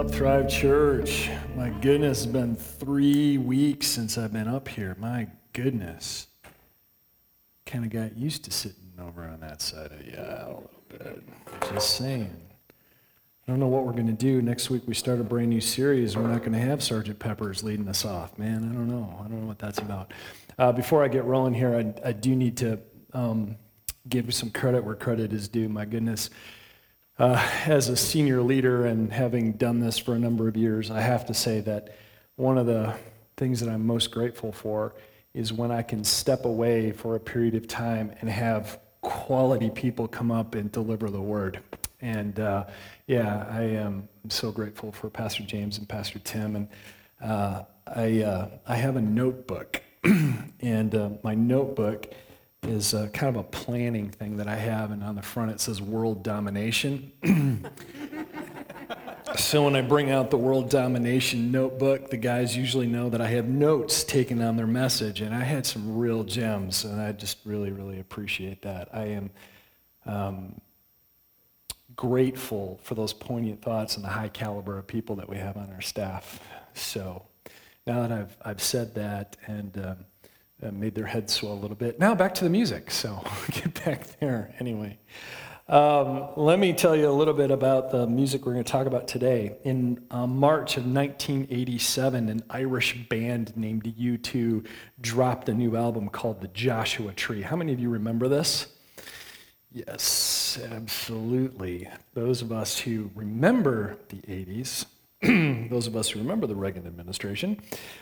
up, Thrive Church? My goodness, it's been three weeks since I've been up here. My goodness. Kind of got used to sitting over on that side of the aisle a little bit. Just saying. I don't know what we're going to do. Next week we start a brand new series. We're not going to have Sergeant Peppers leading us off. Man, I don't know. I don't know what that's about. Uh, before I get rolling here, I, I do need to um, give some credit where credit is due. My goodness. Uh, as a senior leader and having done this for a number of years, I have to say that one of the things that I'm most grateful for is when I can step away for a period of time and have quality people come up and deliver the word. And uh, yeah, I am so grateful for Pastor James and Pastor Tim. And uh, I, uh, I have a notebook, and uh, my notebook is kind of a planning thing that I have, and on the front it says world domination. so when I bring out the world domination notebook, the guys usually know that I have notes taken on their message, and I had some real gems, and I just really, really appreciate that. I am um, grateful for those poignant thoughts and the high caliber of people that we have on our staff. So now that I've, I've said that, and um, uh, made their heads swell a little bit. Now back to the music. So get back there anyway. Um, let me tell you a little bit about the music we're going to talk about today. In uh, March of 1987, an Irish band named U2 dropped a new album called The Joshua Tree. How many of you remember this? Yes, absolutely. Those of us who remember the 80s, those of us who remember the Reagan administration,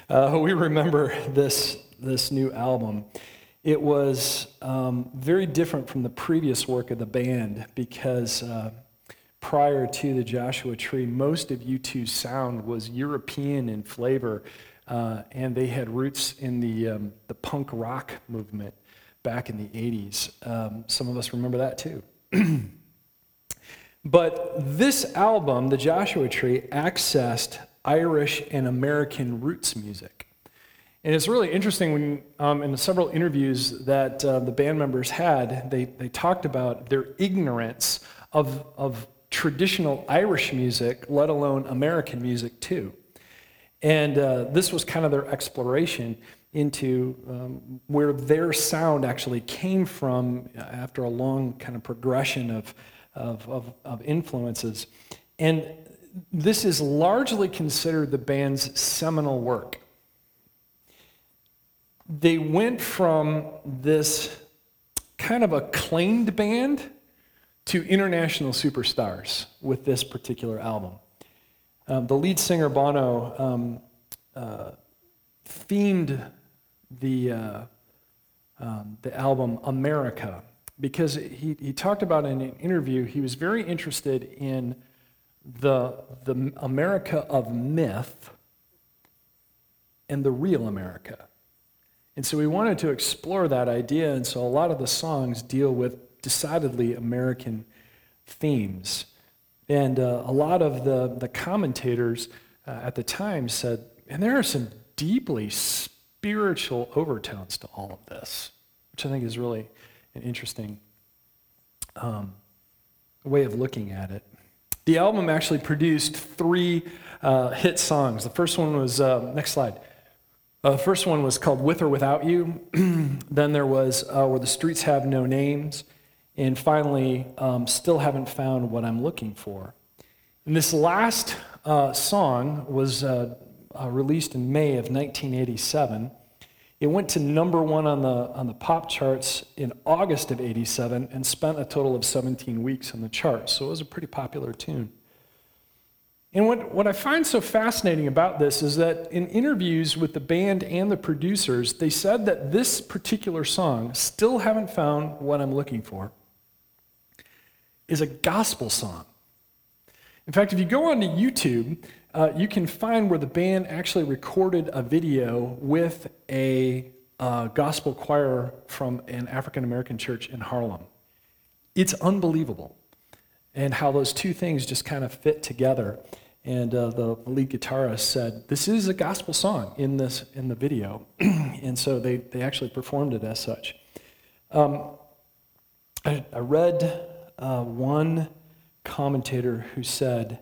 uh, we remember this this new album, it was um, very different from the previous work of the band because uh, prior to the Joshua Tree, most of U2's sound was European in flavor, uh, and they had roots in the, um, the punk rock movement back in the 80s. Um, some of us remember that too. but this album, The Joshua Tree, accessed Irish and American roots music. And it's really interesting when, um, in several interviews that uh, the band members had, they, they talked about their ignorance of, of traditional Irish music, let alone American music, too. And uh, this was kind of their exploration into um, where their sound actually came from after a long kind of progression of, of, of, of influences. And this is largely considered the band's seminal work they went from this kind of acclaimed band to international superstars with this particular album. Um, the lead singer Bono um, uh, themed the, uh, um, the album America because he, he talked about in an interview he was very interested in the, the America of myth and the real America. And so we wanted to explore that idea, and so a lot of the songs deal with decidedly American themes. And uh, a lot of the, the commentators uh, at the time said, and there are some deeply spiritual overtones to all of this, which I think is really interesting um, way of looking at it. The album actually produced three uh, hit songs. The first one was, uh, next slide, uh, the first one was called With or Without You. then there was uh, Where the Streets Have No Names. And finally, um, Still Haven't Found What I'm Looking For. And this last uh, song was released in May of 1987. It went to number one on the, on the pop charts in August of 87 and spent a total of 17 weeks on the charts. So it was a pretty popular tune. And what, what I find so fascinating about this is that in interviews with the band and the producers, they said that this particular song, Still Haven't Found What I'm Looking For, is a gospel song. In fact, if you go onto YouTube, uh, you can find where the band actually recorded a video with a uh, gospel choir from an African American church in Harlem. It's unbelievable and how those two things just kind of fit together. And uh, the lead guitarist said, "This is a gospel song in this in the video," and so they they actually performed it as such. Um, I, I, read uh, one commentator who said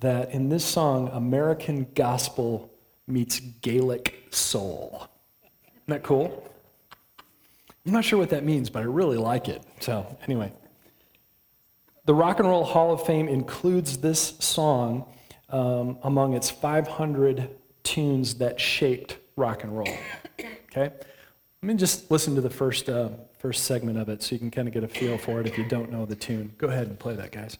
that in this song, American gospel meets Gaelic soul. Isn't that cool? I'm not sure what that means, but I really like it. So, anyway. The Rock and Roll Hall of Fame includes this song um, among its 500 tunes that shaped rock and roll. Okay? Let me just listen to the first, uh, first segment of it so you can kind of get a feel for it if you don't know the tune. Go ahead and play that, guys.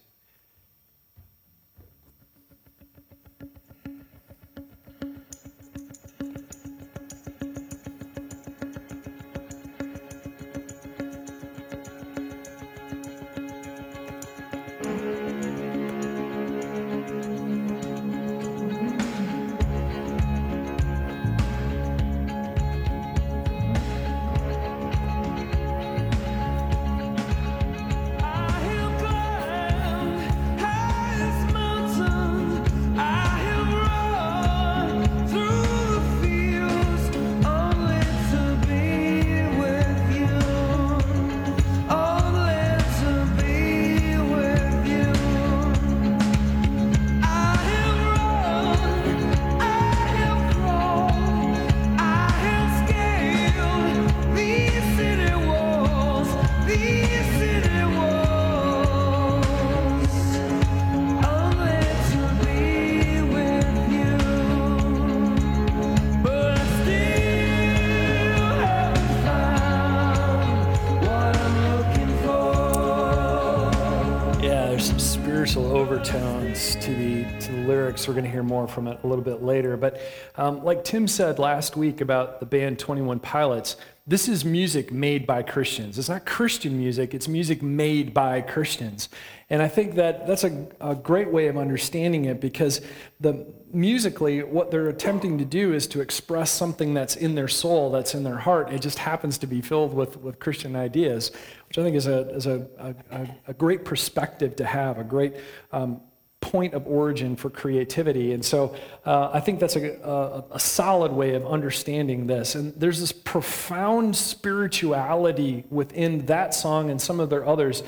We're going to hear more from it a little bit later. But um, like Tim said last week about the band 21 Pilots, this is music made by Christians. It's not Christian music, it's music made by Christians. And I think that that's a, a great way of understanding it because the musically, what they're attempting to do is to express something that's in their soul, that's in their heart. It just happens to be filled with, with Christian ideas, which I think is a, is a, a, a great perspective to have, a great um, point of origin for creativity. And so uh, I think that's a, a, a, solid way of understanding this. And there's this profound spirituality within that song and some of their others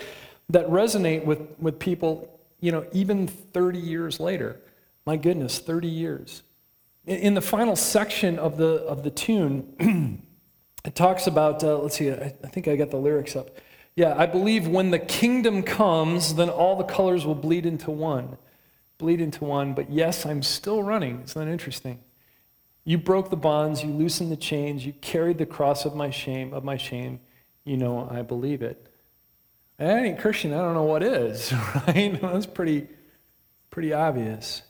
that resonate with, with people, you know, even 30 years later. My goodness, 30 years. In, in the final section of the, of the tune, it talks about, uh, let's see, I, I think I got the lyrics up. Yeah, I believe when the kingdom comes, then all the colors will bleed into one bleed into one, but yes, I'm still running. Isn't that interesting? You broke the bonds, you loosened the chains, you carried the cross of my shame, of my shame. You know I believe it. I ain't Christian, I don't know what is, right? That's pretty, pretty obvious.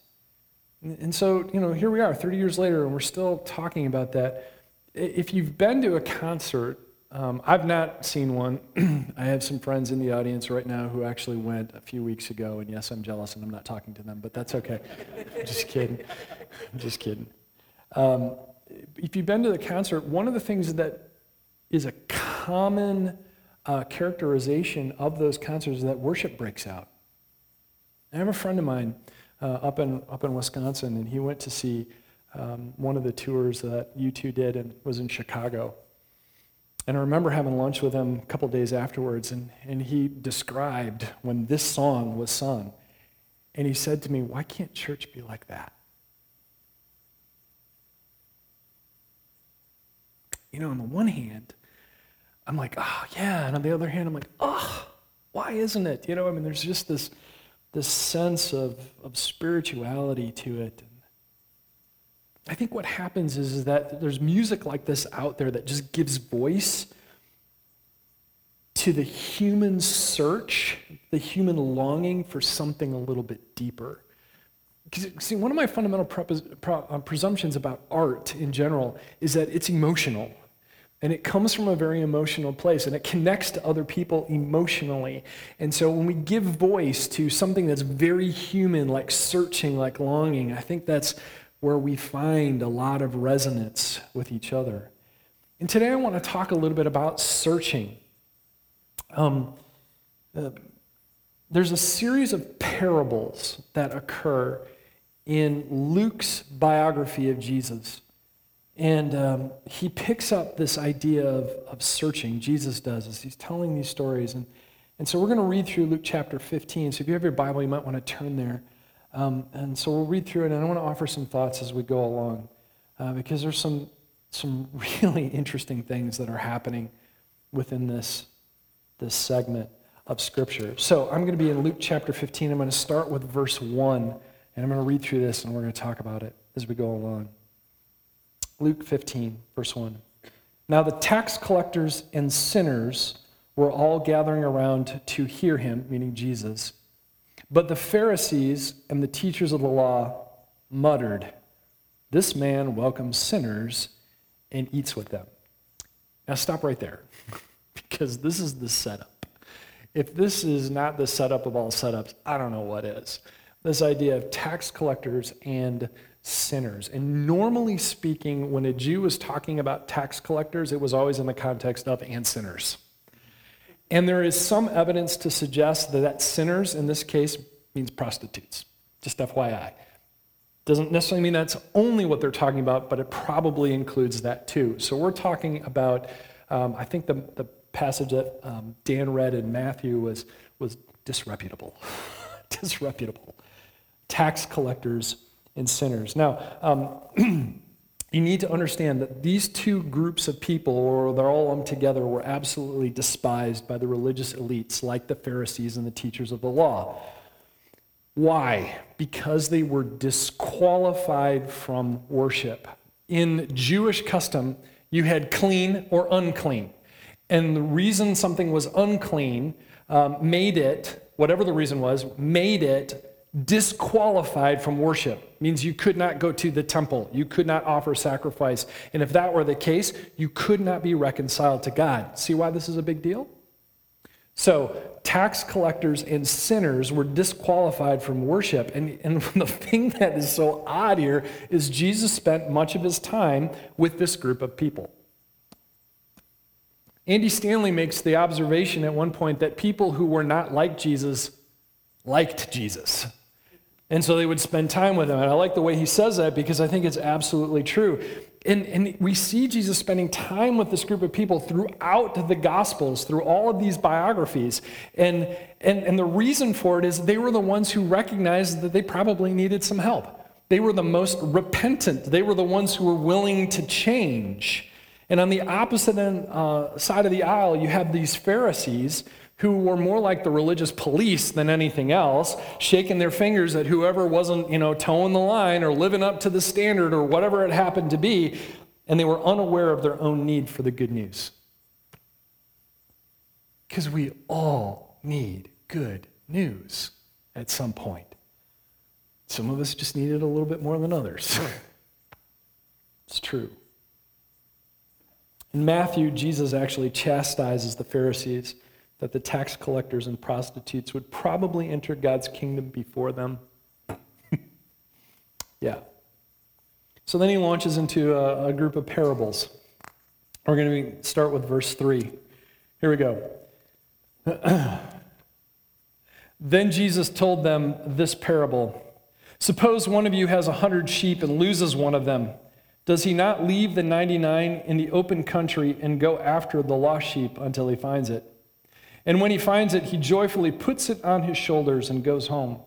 And so, you know, here we are 30 years later, and we're still talking about that. If you've been to a concert um, I've not seen one. I have some friends in the audience right now who actually went a few weeks ago, and yes, I'm jealous and I'm not talking to them, but that's okay. Just kidding. Just kidding. Um, if you've been to the concert, one of the things that is a common uh, characterization of those concerts is that worship breaks out. I have a friend of mine uh, up, in, up in Wisconsin, and he went to see um, one of the tours that U2 did and was in Chicago. And I remember having lunch with him a couple days afterwards, and, and he described when this song was sung. And he said to me, Why can't church be like that? You know, on the one hand, I'm like, oh, yeah. And on the other hand, I'm like, oh, why isn't it? You know, I mean, there's just this, this sense of, of spirituality to it. I think what happens is, is that there's music like this out there that just gives voice to the human search, the human longing for something a little bit deeper. See, one of my fundamental uh, presumptions about art in general is that it's emotional. And it comes from a very emotional place and it connects to other people emotionally. And so when we give voice to something that's very human, like searching, like longing, I think that's where we find a lot of resonance with each other. And today I want to talk a little bit about searching. Um, uh, there's a series of parables that occur in Luke's biography of Jesus. And um, he picks up this idea of, of searching, Jesus does, as he's telling these stories. And, and so we're going to read through Luke chapter 15. So if you have your Bible, you might want to turn there. Um, and so we'll read through it, and I want to offer some thoughts as we go along uh, because there's some, some really interesting things that are happening within this, this segment of Scripture. So I'm going to be in Luke chapter 15. I'm going to start with verse 1, and I'm going to read through this, and we're going to talk about it as we go along. Luke 15, verse 1. Now the tax collectors and sinners were all gathering around to hear him, meaning Jesus. But the Pharisees and the teachers of the law muttered, This man welcomes sinners and eats with them. Now stop right there, because this is the setup. If this is not the setup of all setups, I don't know what is. This idea of tax collectors and sinners. And normally speaking, when a Jew was talking about tax collectors, it was always in the context of and sinners. And there is some evidence to suggest that, that sinners in this case means prostitutes. Just FYI. Doesn't necessarily mean that's only what they're talking about, but it probably includes that too. So we're talking about, um, I think the, the passage that um, Dan read in Matthew was, was disreputable. disreputable. Tax collectors and sinners. Now, um, you need to understand that these two groups of people, or they're all lumped together, were absolutely despised by the religious elites like the Pharisees and the teachers of the law. Why? Because they were disqualified from worship. In Jewish custom, you had clean or unclean. And the reason something was unclean um, made it, whatever the reason was, made it disqualified from worship. Means you could not go to the temple. You could not offer sacrifice. And if that were the case you could not be reconciled to god. See why this is a big deal? So tax collectors and sinners were disqualified from worship. And, and the thing that is so odd here is jesus spent much of his time with this group of people. Andy stanley makes the observation at one point that people who were not like jesus liked jesus and so they would spend time with him. And I like the way he says that because I think it's absolutely true. And, and we see Jesus spending time with this group of people throughout the Gospels, through all of these biographies. And, and, and the reason for it is they were the ones who recognized that they probably needed some help. They were the most repentant, they were the ones who were willing to change. And on the opposite end, uh, side of the aisle, you have these Pharisees who were more like the religious police than anything else, shaking their fingers at whoever wasn't, you know, toeing the line or living up to the standard or whatever it happened to be, and they were unaware of their own need for the good news. Because we all need good news at some point. Some of us just need it a little bit more than others. it's true. In Matthew, Jesus actually chastises the Pharisees that the tax collectors and prostitutes would probably enter God's kingdom before them. yeah. So then he launches into a, a group of parables. We're going to start with verse 3. Here we go. then Jesus told them this parable Suppose one of you has a hundred sheep and loses one of them. Does he not leave the 99 in the open country and go after the lost sheep until he finds it? And when he finds it, he joyfully puts it on his shoulders and goes home.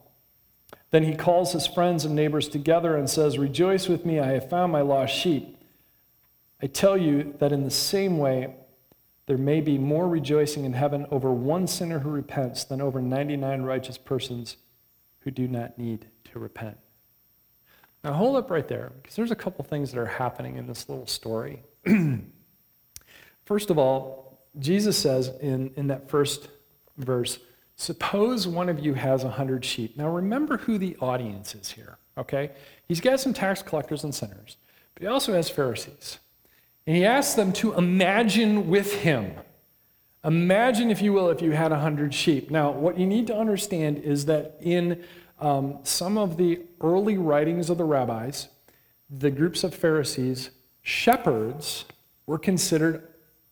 Then he calls his friends and neighbors together and says, Rejoice with me, I have found my lost sheep. I tell you that in the same way, there may be more rejoicing in heaven over one sinner who repents than over 99 righteous persons who do not need to repent. Now, hold up right there, because there's a couple things that are happening in this little story. First of all, Jesus says in, in that first verse, suppose one of you has a hundred sheep. Now remember who the audience is here, okay? He's got some tax collectors and sinners, but he also has Pharisees. And he asks them to imagine with him. Imagine, if you will, if you had a hundred sheep. Now, what you need to understand is that in um, some of the early writings of the rabbis, the groups of Pharisees, shepherds were considered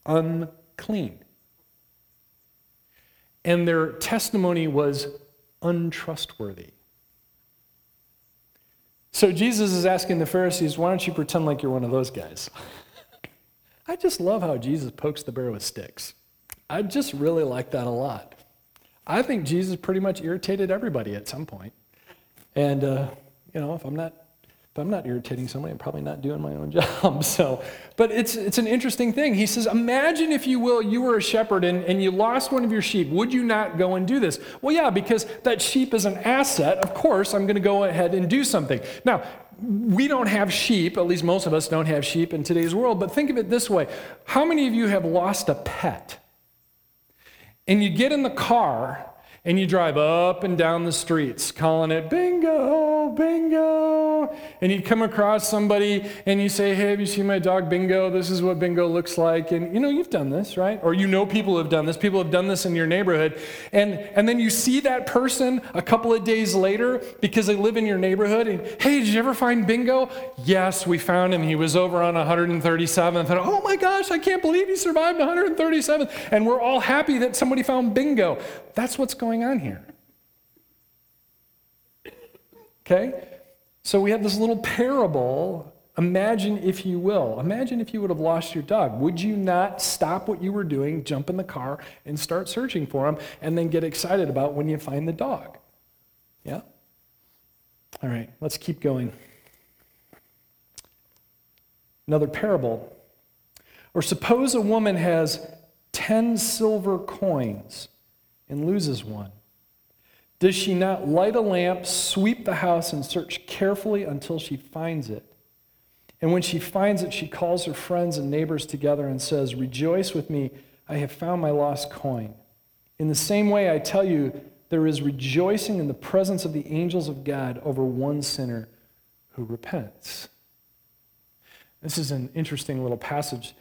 un clean. And their testimony was untrustworthy. So Jesus is asking the Pharisees, why don't you pretend like you're one of those guys? I just love how Jesus pokes the bear with sticks. I just really like that a lot. I think Jesus pretty much irritated everybody at some point. And, uh, you know, if I'm not if I'm not irritating somebody, I'm probably not doing my own job. So, but it's, it's an interesting thing. He says, Imagine, if you will, you were a shepherd and, and you lost one of your sheep. Would you not go and do this? Well, yeah, because that sheep is an asset. Of course, I'm going to go ahead and do something. Now, we don't have sheep, at least most of us don't have sheep in today's world, but think of it this way How many of you have lost a pet? And you get in the car and you drive up and down the streets calling it bingo, bingo. And you come across somebody and you say, Hey, have you seen my dog Bingo? This is what Bingo looks like. And you know, you've done this, right? Or you know people have done this. People have done this in your neighborhood. And, and then you see that person a couple of days later because they live in your neighborhood. And hey, did you ever find Bingo? Yes, we found him. He was over on 137th. And oh my gosh, I can't believe he survived 137th. And we're all happy that somebody found Bingo. That's what's going on here. Okay? So we have this little parable. Imagine, if you will, imagine if you would have lost your dog. Would you not stop what you were doing, jump in the car, and start searching for him, and then get excited about when you find the dog? Yeah? All right, let's keep going. Another parable. Or suppose a woman has 10 silver coins and loses one. Does she not light a lamp, sweep the house, and search carefully until she finds it? And when she finds it, she calls her friends and neighbors together and says, Rejoice with me, I have found my lost coin. In the same way, I tell you, there is rejoicing in the presence of the angels of God over one sinner who repents. This is an interesting little passage.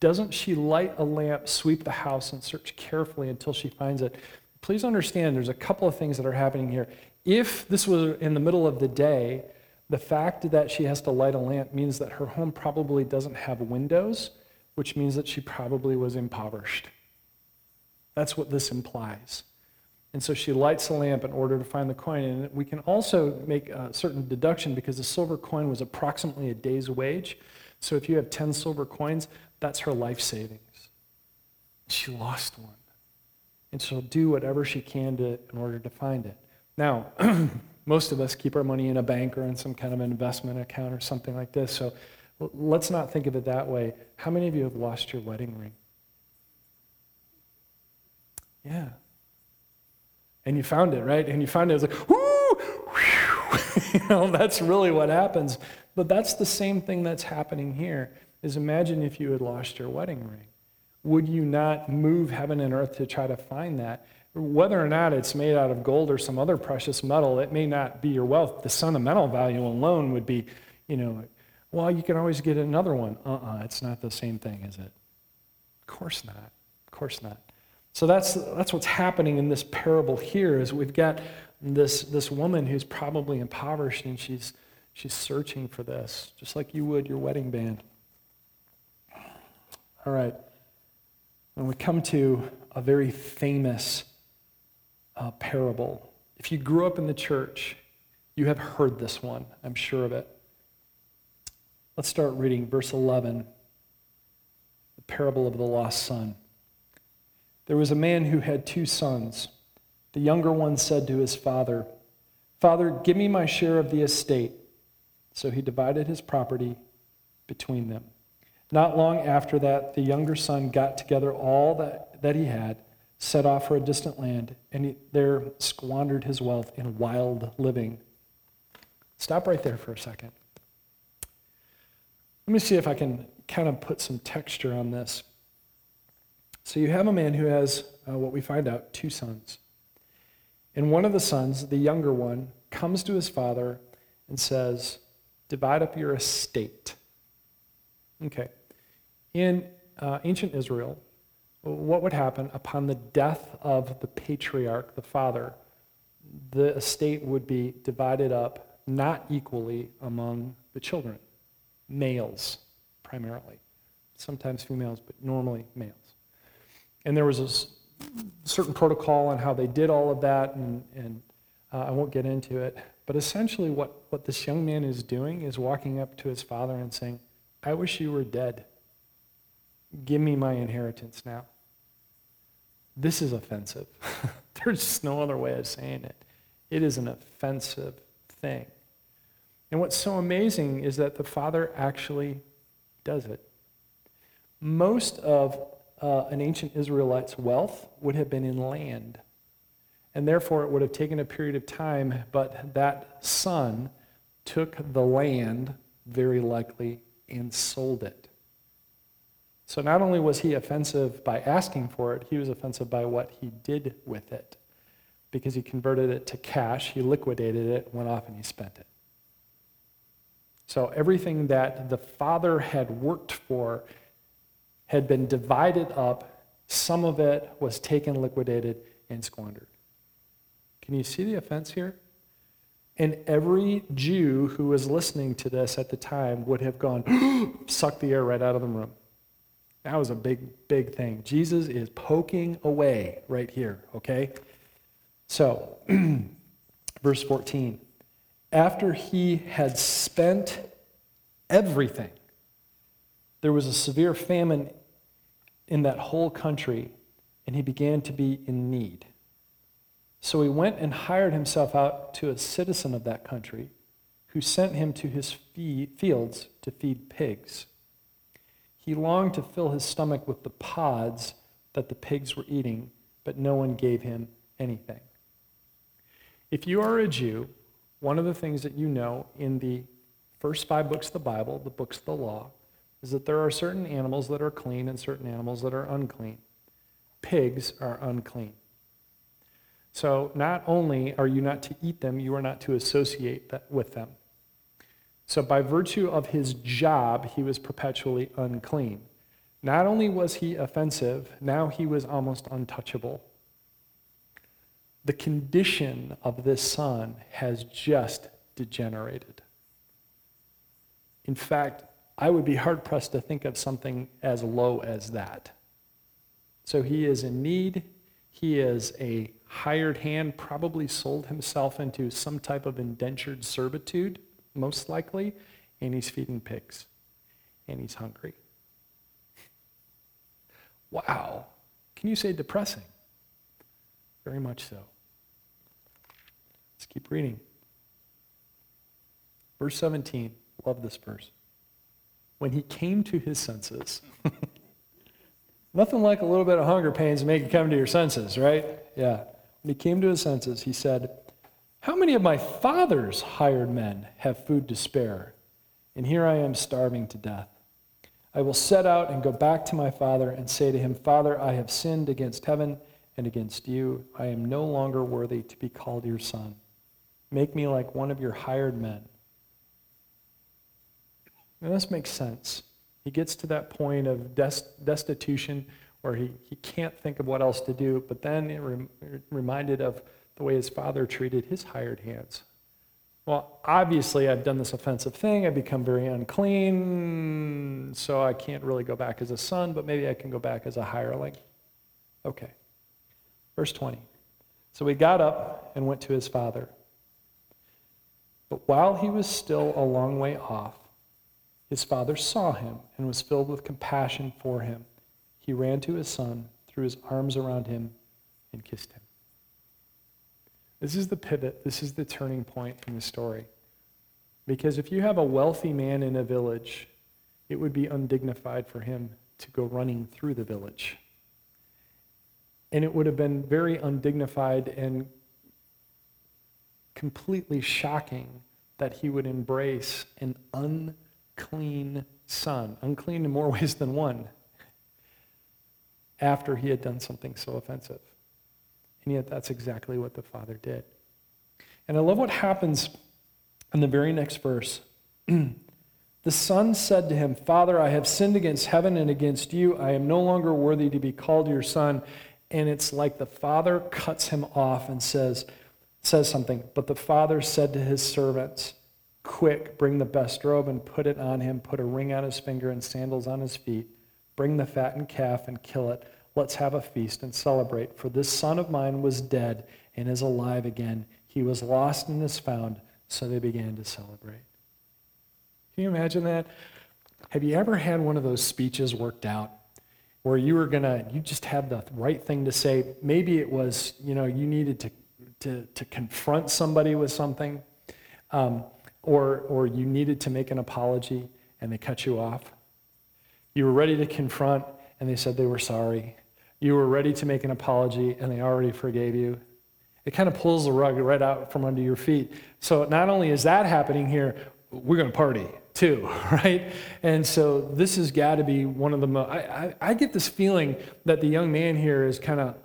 Doesn't she light a lamp, sweep the house, and search carefully until she finds it? Please understand there's a couple of things that are happening here. If this was in the middle of the day, the fact that she has to light a lamp means that her home probably doesn't have windows, which means that she probably was impoverished. That's what this implies. And so she lights a lamp in order to find the coin. And we can also make a certain deduction because the silver coin was approximately a day's wage. So if you have 10 silver coins, that's her life savings. She lost one. And she'll do whatever she can to, in order to find it. Now, most of us keep our money in a bank or in some kind of investment account or something like this. So let's not think of it that way. How many of you have lost your wedding ring? Yeah. And you found it, right? And you found it. It's like, whoo! you know, that's really what happens. But that's the same thing that's happening here. Is imagine if you had lost your wedding ring. Would you not move heaven and earth to try to find that? Whether or not it's made out of gold or some other precious metal, it may not be your wealth. The sentimental value alone would be, you know, well, you can always get another one. Uh uh-uh, uh it's not the same thing, is it? Of course not. Of course not. So that's, that's what's happening in this parable here is we've got this, this woman who's probably impoverished and she's, she's searching for this, just like you would your wedding band. All right. When we come to a very famous uh, parable, if you grew up in the church, you have heard this one. I'm sure of it. Let's start reading verse 11, the parable of the lost son. There was a man who had two sons. The younger one said to his father, Father, give me my share of the estate. So he divided his property between them. Not long after that, the younger son got together all that, that he had, set off for a distant land, and he there squandered his wealth in wild living. Stop right there for a second. Let me see if I can kind of put some texture on this. So you have a man who has, uh, what we find out, two sons. And one of the sons, the younger one, comes to his father and says, Divide up your estate. Okay. In uh, ancient Israel, what would happen upon the death of the patriarch, the father? The estate would be divided up not equally among the children, males primarily, sometimes females, but normally males. And there was a certain protocol on how they did all of that, and, and uh, I won't get into it. But essentially, what, what this young man is doing is walking up to his father and saying, I wish you were dead. Give me my inheritance now. This is offensive. There's just no other way of saying it. It is an offensive thing. And what's so amazing is that the Father actually does it. Most of uh, an ancient Israelite's wealth would have been in land. And therefore, it would have taken a period of time, but that son took the land, very likely, and sold it. So not only was he offensive by asking for it, he was offensive by what he did with it. Because he converted it to cash, he liquidated it, went off and he spent it. So everything that the father had worked for had been divided up. Some of it was taken, liquidated, and squandered. Can you see the offense here? And every Jew who was listening to this at the time would have gone, sucked the air right out of the room. That was a big, big thing. Jesus is poking away right here, okay? So, verse 14. After he had spent everything, there was a severe famine in that whole country, and he began to be in need. So he went and hired himself out to a citizen of that country who sent him to his fields to feed pigs. He longed to fill his stomach with the pods that the pigs were eating, but no one gave him anything. If you are a Jew, one of the things that you know in the first five books of the Bible, the books of the law, is that there are certain animals that are clean and certain animals that are unclean. Pigs are unclean. So not only are you not to eat them, you are not to associate with them. So by virtue of his job, he was perpetually unclean. Not only was he offensive, now he was almost untouchable. The condition of this son has just degenerated. In fact, I would be hard pressed to think of something as low as that. So he is in need. He is a hired hand, probably sold himself into some type of indentured servitude, most likely, and he's feeding pigs. And he's hungry. Wow. Can you say depressing? Very much so. Let's keep reading. Verse 17. Love this verse. When he came to his senses, nothing like a little bit of hunger pains to make you come to your senses, right? Yeah. When he came to his senses, he said, How many of my father's hired men have food to spare? And here I am starving to death. I will set out and go back to my father and say to him, Father, I have sinned against heaven and against you. I am no longer worthy to be called your son. Make me like one of your hired men. Now, this makes sense. He gets to that point of destitution where he, he can't think of what else to do, but then reminded of the way his father treated his hired hands. Well, obviously, I've done this offensive thing. I've become very unclean, so I can't really go back as a son, but maybe I can go back as a hireling. Okay. Verse 20. So he got up and went to his father. But while he was still a long way off, his father saw him and was filled with compassion for him he ran to his son, threw his arms around him, and kissed him. This is the pivot. This is the turning point in the story. Because if you have a wealthy man in a village, it would be undignified for him to go running through the village. And it would have been very undignified and completely shocking that he would embrace an unclean son, unclean in more ways than one after he had done something so offensive. And yet, that's exactly what the father did. And I love what happens in the very next verse. the son said to him, Father, I have sinned against heaven and against you. I am no longer worthy to be called your son. And it's like the father cuts him off and says, says something. But the father said to his servants, Quick, bring the best robe and put it on him, put a ring on his finger and sandals on his feet Bring the fattened calf and kill it. Let's have a feast and celebrate. For this son of mine was dead and is alive again. He was lost and is found. So they began to celebrate. Can you imagine that? Have you ever had one of those speeches worked out where you were going to, you just had the right thing to say? Maybe it was, you know, you needed to, to, to confront somebody with something. Um, or, or you needed to make an apology and they cut you off. You were ready to confront and they said they were sorry. You were ready to make an apology and they already forgave you. It kind of pulls the rug right out from under your feet. So not only is that happening here, we're going to party too, right? And so this has got to be one of the most. I, I, I, get this feeling that the young man here is kind of,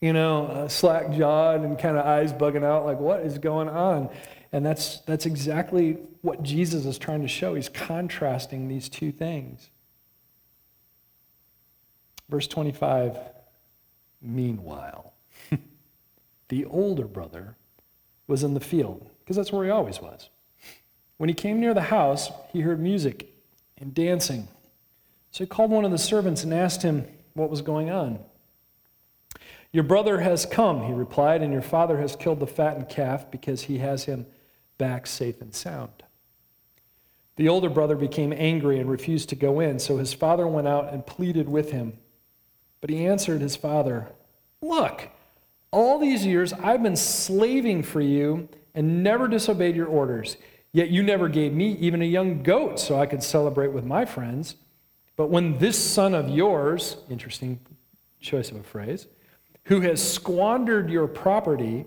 you know, uh, slack jawed and kind of eyes bugging out, like, what is going on? And that's, that's exactly what Jesus is trying to show. He's contrasting these two things. Verse 25 Meanwhile, the older brother was in the field, because that's where he always was. When he came near the house, he heard music and dancing. So he called one of the servants and asked him what was going on. Your brother has come, he replied, and your father has killed the fattened calf because he has him back safe and sound. The older brother became angry and refused to go in, so his father went out and pleaded with him. But he answered his father, Look, all these years I've been slaving for you and never disobeyed your orders. Yet you never gave me even a young goat so I could celebrate with my friends. But when this son of yours, interesting choice of a phrase, who has squandered your property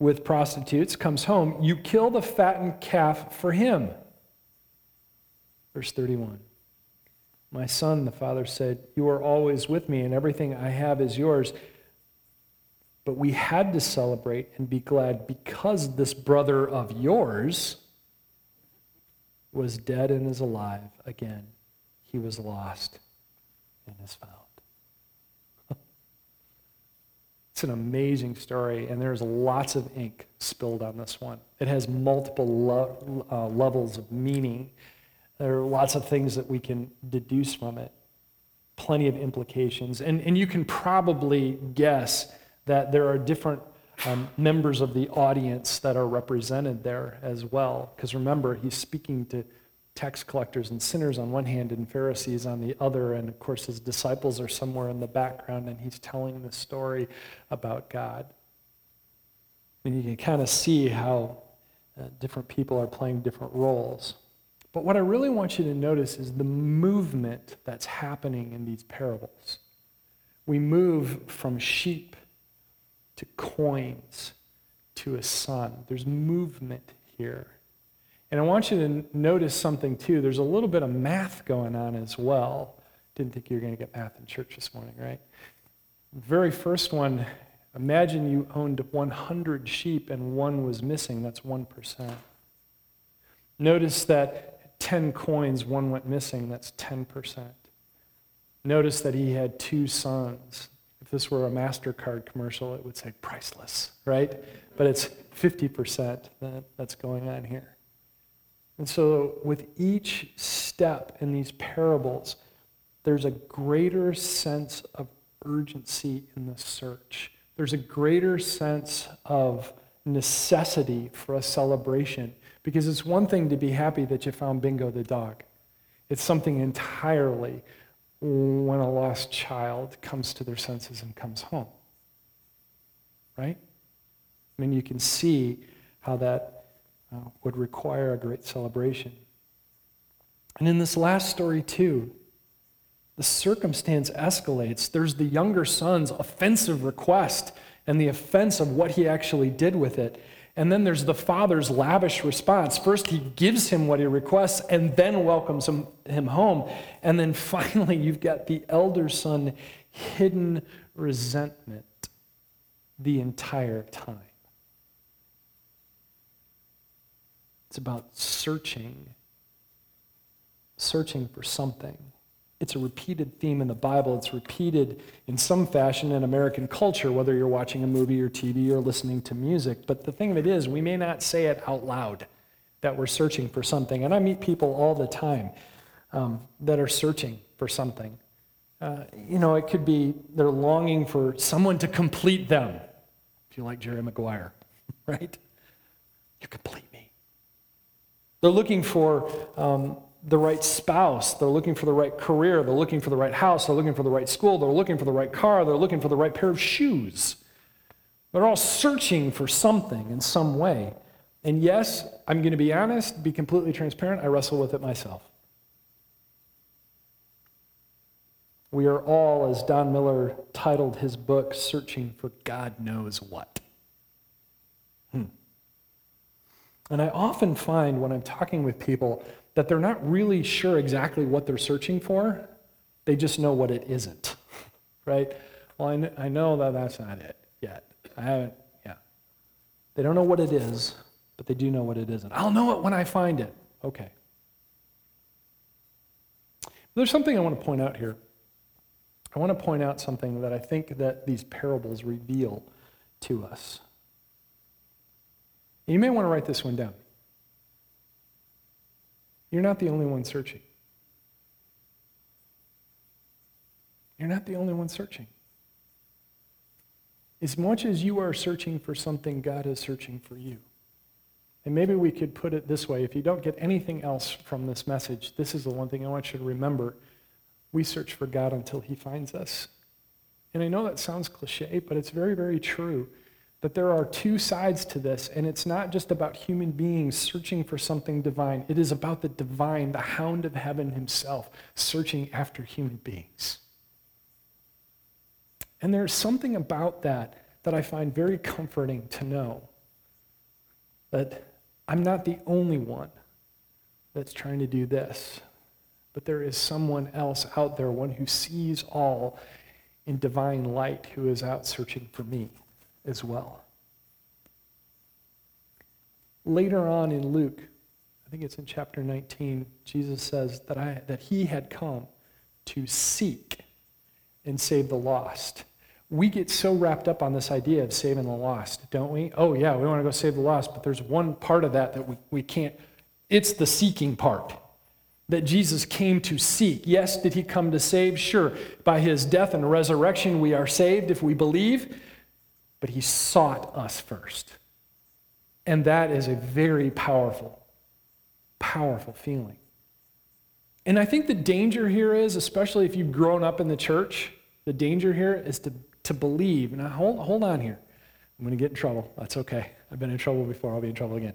with prostitutes comes home, you kill the fattened calf for him. Verse 31. My son, the father said, You are always with me, and everything I have is yours. But we had to celebrate and be glad because this brother of yours was dead and is alive again. He was lost and is found. It's an amazing story, and there's lots of ink spilled on this one. It has multiple lo- uh, levels of meaning. There are lots of things that we can deduce from it, plenty of implications. And, and you can probably guess that there are different um, members of the audience that are represented there as well. Because remember, he's speaking to tax collectors and sinners on one hand and Pharisees on the other. And of course, his disciples are somewhere in the background, and he's telling the story about God. And you can kind of see how uh, different people are playing different roles. But what I really want you to notice is the movement that's happening in these parables. We move from sheep to coins to a son. There's movement here. And I want you to notice something too. There's a little bit of math going on as well. Didn't think you were going to get math in church this morning, right? very first one, imagine you owned 100 sheep and one was missing. That's 1%. Notice that 10 coins, one went missing. That's 10%. Notice that he had two sons. If this were a MasterCard commercial, it would say priceless, right? But it's 50% that, that's going on here. And so, with each step in these parables, there's a greater sense of urgency in the search. There's a greater sense of necessity for a celebration because it's one thing to be happy that you found Bingo the dog, it's something entirely when a lost child comes to their senses and comes home. Right? I mean, you can see how that uh, would require a great celebration. And in this last story, too, the circumstance escalates. There's the younger son's offensive request and the offense of what he actually did with it. And then there's the father's lavish response. First, he gives him what he requests and then welcomes him, him home. And then finally, you've got the elder son hidden resentment the entire time. It's about searching, searching for something. It's a repeated theme in the Bible. It's repeated in some fashion in American culture, whether you're watching a movie or TV or listening to music. But the thing of it is, we may not say it out loud that we're searching for something. And I meet people all the time um, that are searching for something. Uh, you know, it could be they're longing for someone to complete them. If you like Jerry Maguire, right? You complete me. They're looking for um, the right spouse. They're looking for the right career. They're looking for the right house. They're looking for the right school. They're looking for the right car. They're looking for the right pair of shoes. They're all searching for something in some way. And yes, I'm going to be honest, be completely transparent, I wrestle with it myself. We are all, as Don Miller titled his book, searching for God knows what. And I often find when I'm talking with people that they're not really sure exactly what they're searching for, they just know what it isn't, right? Well, I, I know that that's not it yet. I haven't, yeah. They don't know what it is, but they do know what it isn't. I'll know it when I find it. Okay. There's something I want to point out here. I want to point out something that I think that these parables reveal to us. You may want to write this one down. You're not the only one searching. You're not the only one searching. As much as you are searching for something, God is searching for you. And maybe we could put it this way if you don't get anything else from this message, this is the one thing I want you to remember we search for God until He finds us. And I know that sounds cliche, but it's very, very true that there are two sides to this, and it's not just about human beings searching for something divine. It is about the divine, the hound of heaven himself, searching after human beings. And there's something about that that I find very comforting to know that I'm not the only one that's trying to do this. But there is someone else out there, one who sees all in divine light, who is out searching for me as well. Later on in Luke, I think it's in chapter 19, Jesus says that, I, that he had come to seek and save the lost. We get so wrapped up on this idea of saving the lost, don't we? Oh, yeah, we want to go save the lost, but there's one part of that that we, we can't. It's the seeking part that Jesus came to seek. Yes, did he come to save? Sure. By his death and resurrection, we are saved if we believe, but he sought us first. And that is a very powerful, powerful feeling. And I think the danger here is, especially if you've grown up in the church, the danger here is to, to believe. Now, hold, hold on here. I'm going to get in trouble. That's okay. I've been in trouble before. I'll be in trouble again.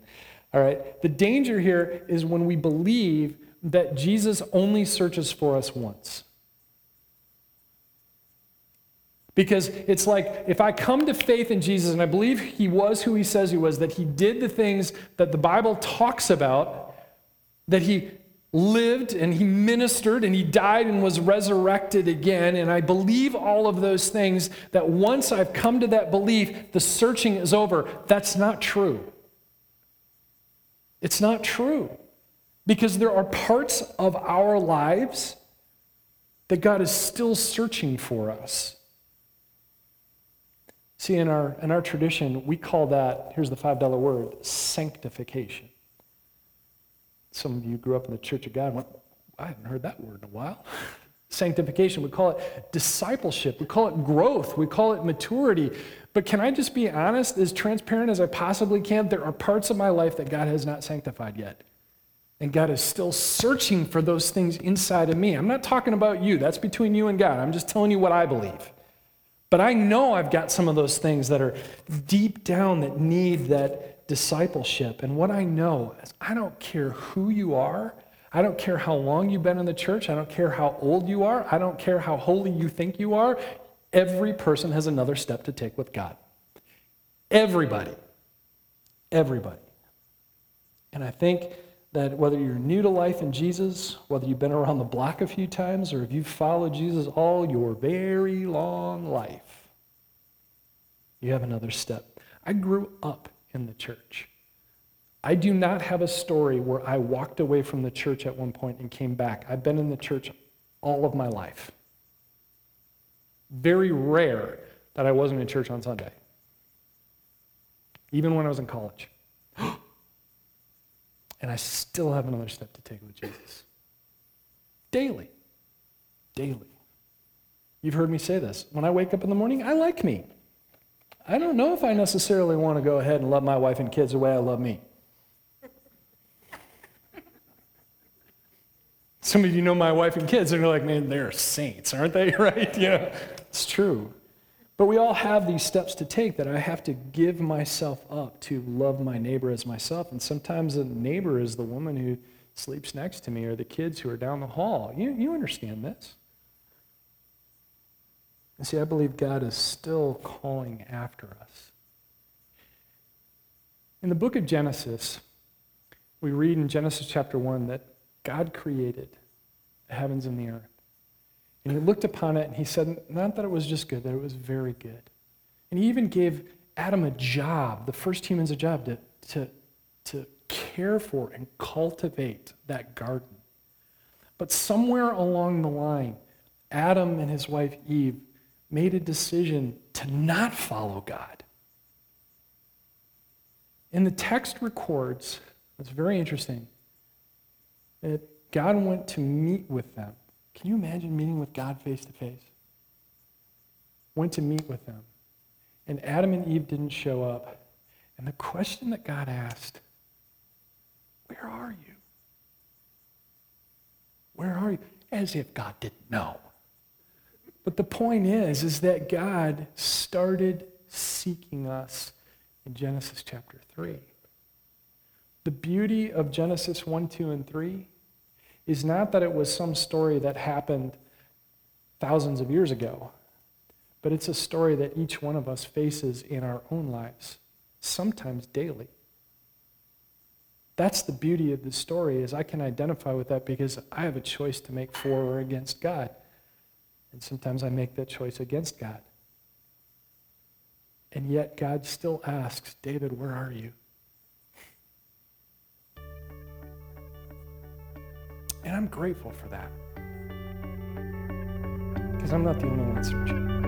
All right. The danger here is when we believe that Jesus only searches for us once. Because it's like if I come to faith in Jesus and I believe he was who he says he was, that he did the things that the Bible talks about, that he lived and he ministered and he died and was resurrected again, and I believe all of those things, that once I've come to that belief, the searching is over. That's not true. It's not true. Because there are parts of our lives that God is still searching for us. See, in our, in our tradition, we call that, here's the $5 word, sanctification. Some of you grew up in the Church of God went, I haven't heard that word in a while. Sanctification, we call it discipleship, we call it growth, we call it maturity. But can I just be honest, as transparent as I possibly can? There are parts of my life that God has not sanctified yet. And God is still searching for those things inside of me. I'm not talking about you, that's between you and God. I'm just telling you what I believe. But I know I've got some of those things that are deep down that need that discipleship. And what I know is I don't care who you are. I don't care how long you've been in the church. I don't care how old you are. I don't care how holy you think you are. Every person has another step to take with God. Everybody. Everybody. And I think that whether you're new to life in Jesus, whether you've been around the block a few times, or if you've followed Jesus all your very long life, you have another step. I grew up in the church. I do not have a story where I walked away from the church at one point and came back. I've been in the church all of my life. Very rare that I wasn't in church on Sunday, even when I was in college. And I still have another step to take with Jesus. Daily. Daily. You've heard me say this. When I wake up in the morning, I like me. I don't know if I necessarily want to go ahead and love my wife and kids the way I love me. Some of you know my wife and kids, and you're like, man, they're saints, aren't they? Right? Yeah, it's true. But we all have these steps to take that I have to give myself up to love my neighbor as myself. And sometimes a neighbor is the woman who sleeps next to me or the kids who are down the hall. You, you understand this. And see, I believe God is still calling after us. In the book of Genesis, we read in Genesis chapter 1 that God created the heavens and the earth. And he looked upon it and he said, not that it was just good, that it was very good. And he even gave Adam a job, the first humans a job, to, to, to care for and cultivate that garden. But somewhere along the line, Adam and his wife Eve made a decision to not follow God. And the text records, it's very interesting, that God went to meet with them. Can you imagine meeting with God face to face? Went to meet with them. And Adam and Eve didn't show up. And the question that God asked, Where are you? Where are you? As if God didn't know. But the point is, is that God started seeking us in Genesis chapter 3. The beauty of Genesis 1, 2, and 3 is not that it was some story that happened thousands of years ago, but it's a story that each one of us faces in our own lives, sometimes daily. That's the beauty of the story is I can identify with that because I have a choice to make for or against God. And sometimes I make that choice against God. And yet God still asks, David, where are you? And I'm grateful for that. Because I'm not the only one searching.